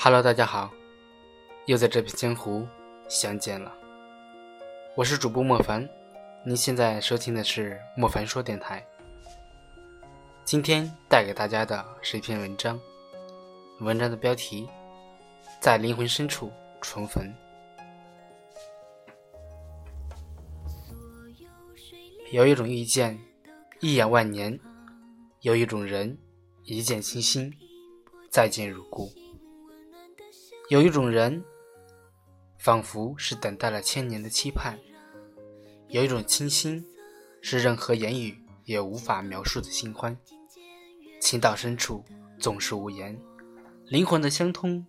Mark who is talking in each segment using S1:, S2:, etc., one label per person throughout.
S1: Hello，大家好，又在这片江湖相见了。我是主播莫凡，您现在收听的是莫凡说电台。今天带给大家的是一篇文章，文章的标题在灵魂深处重逢。有一种遇见，一眼万年；有一种人，一见倾心，再见如故。有一种人，仿佛是等待了千年的期盼；有一种清新，是任何言语也无法描述的新欢。情到深处总是无言，灵魂的相通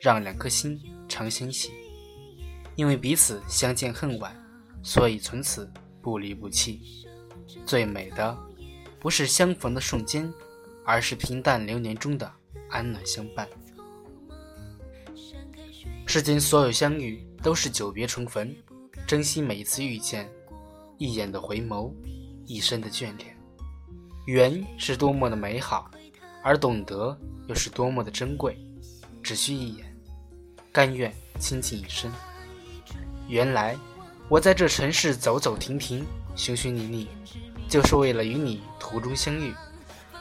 S1: 让两颗心常相系。因为彼此相见恨晚，所以从此不离不弃。最美的不是相逢的瞬间，而是平淡流年中的安暖相伴。世间所有相遇都是久别重逢，珍惜每一次遇见，一眼的回眸，一生的眷恋。缘是多么的美好，而懂得又是多么的珍贵。只需一眼，甘愿倾尽一生。原来我在这城市走走停停，寻寻觅觅，就是为了与你途中相遇。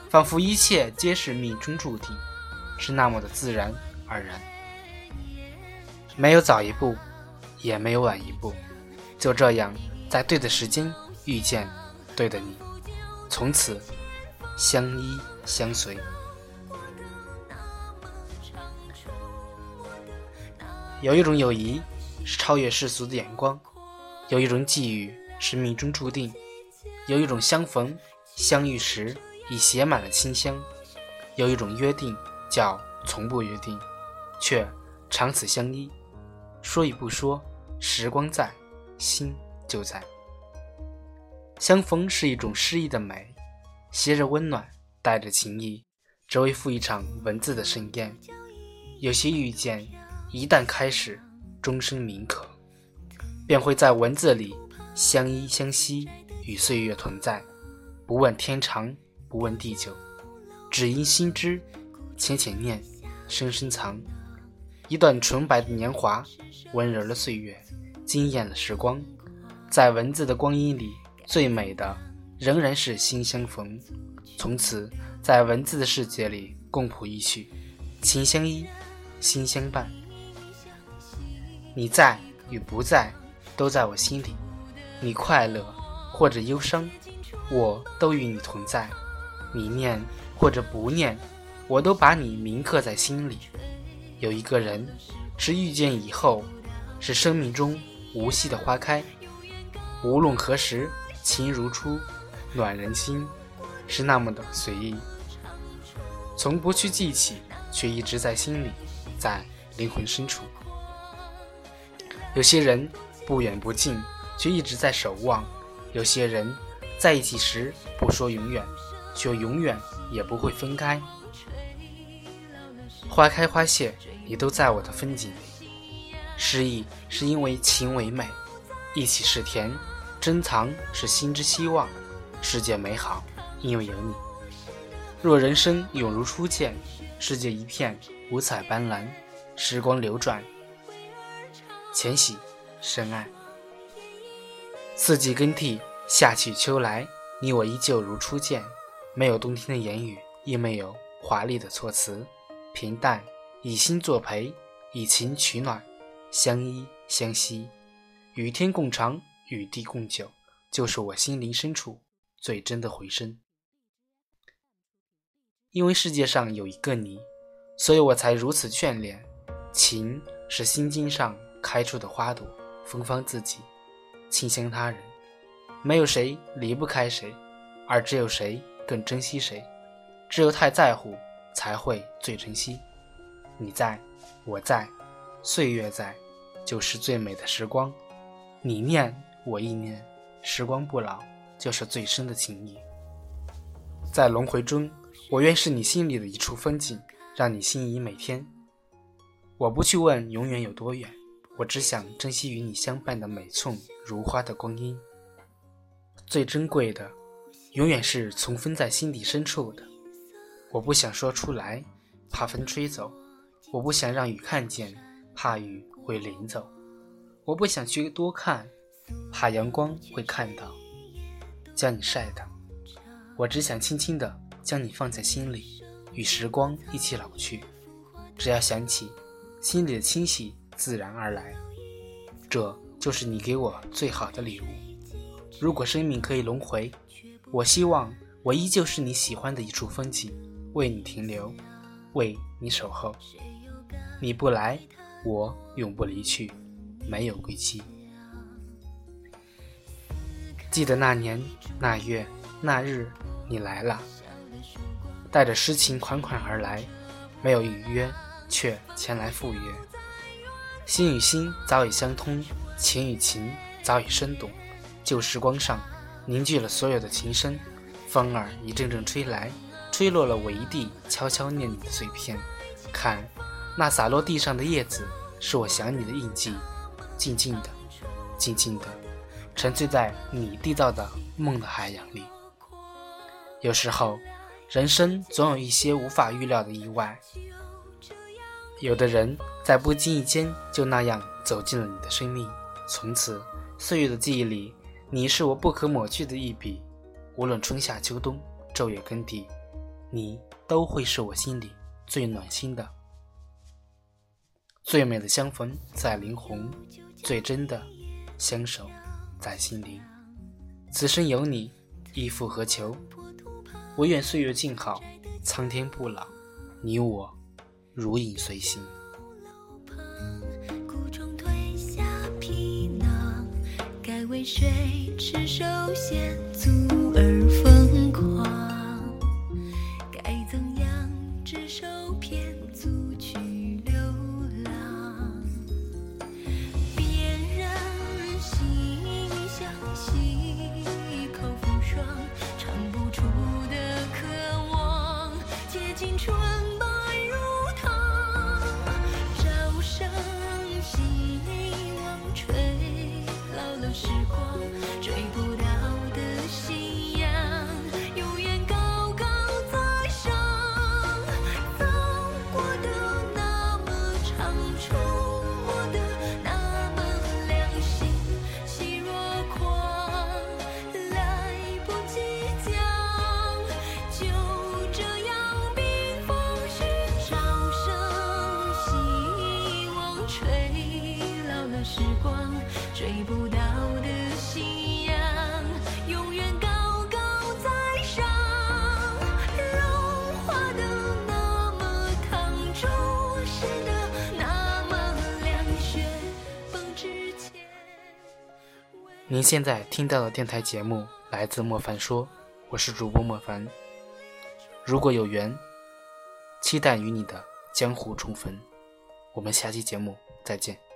S1: 仿佛一切皆是命中注定，是那么的自然而然。没有早一步，也没有晚一步，就这样在对的时间遇见对的你，从此相依相随。有一种友谊是超越世俗的眼光，有一种际遇是命中注定，有一种相逢相遇时已写满了清香，有一种约定叫从不约定，却长此相依。说与不说，时光在，心就在。相逢是一种诗意的美，携着温暖，带着情意，只为赴一场文字的盛宴。有些遇见，一旦开始，终生铭刻，便会在文字里相依相惜，与岁月同在。不问天长，不问地久，只因心知，浅浅念，深深藏。一段纯白的年华，温柔了岁月，惊艳了时光。在文字的光阴里，最美的仍然是心相逢。从此，在文字的世界里共谱一曲，情相依，心相伴。你在与不在，都在我心里。你快乐或者忧伤，我都与你同在。你念或者不念，我都把你铭刻在心里。有一个人，是遇见以后，是生命中无息的花开。无论何时，情如初，暖人心，是那么的随意。从不去记起，却一直在心里，在灵魂深处。有些人不远不近，却一直在守望；有些人在一起时不说永远，却永远也不会分开。花开花谢，你都在我的风景里。失意是因为情为美，一起是甜，珍藏是心之希望。世界美好，因为有你。若人生永如初见，世界一片五彩斑斓。时光流转，浅喜深爱。四季更替，夏去秋来，你我依旧如初见。没有动听的言语，亦没有华丽的措辞。平淡，以心作陪，以情取暖，相依相惜，与天共长，与地共久，就是我心灵深处最真的回声。因为世界上有一个你，所以我才如此眷恋。情是心经上开出的花朵，芬芳自己，清香他人。没有谁离不开谁，而只有谁更珍惜谁。只有太在乎。才会最珍惜。你在，我在，岁月在，就是最美的时光。你念，我亦念，时光不老，就是最深的情谊。在轮回中，我愿是你心里的一处风景，让你心仪每天。我不去问永远有多远，我只想珍惜与你相伴的每寸如花的光阴。最珍贵的，永远是存封在心底深处的。我不想说出来，怕风吹走，我不想让雨看见，怕雨会淋走；我不想去多看，怕阳光会看到，将你晒到。我只想轻轻的将你放在心里，与时光一起老去。只要想起，心里的清晰自然而来。这就是你给我最好的礼物。如果生命可以轮回，我希望我依旧是你喜欢的一处风景，为你停留，为你守候。你不来，我永不离去，没有归期。记得那年那月那日。你来了，带着诗情款款而来，没有预约，却前来赴约。心与心早已相通，情与情早已深懂。旧时光上凝聚了所有的情深，风儿一阵阵吹来，吹落了我一地悄悄念你的碎片。看，那洒落地上的叶子，是我想你的印记。静静的，静静的，沉醉在你缔造的梦的海洋里。有时候，人生总有一些无法预料的意外。有的人在不经意间就那样走进了你的生命，从此岁月的记忆里，你是我不可抹去的一笔。无论春夏秋冬，昼夜更替，你都会是我心里最暖心的、最美的相逢在灵魂，最真的相守在心灵。此生有你，亦复何求？我愿岁月静好，苍天不老，你我如影随形。
S2: 为谁执手线，足而疯狂时光追不到的信仰永远高高在上融化的那么烫灼心的那么凉雪风之前
S1: 您现在听到的电台节目来自莫凡说我是主播莫凡。如果有缘期待与你的江湖重逢。我们下期节目再见。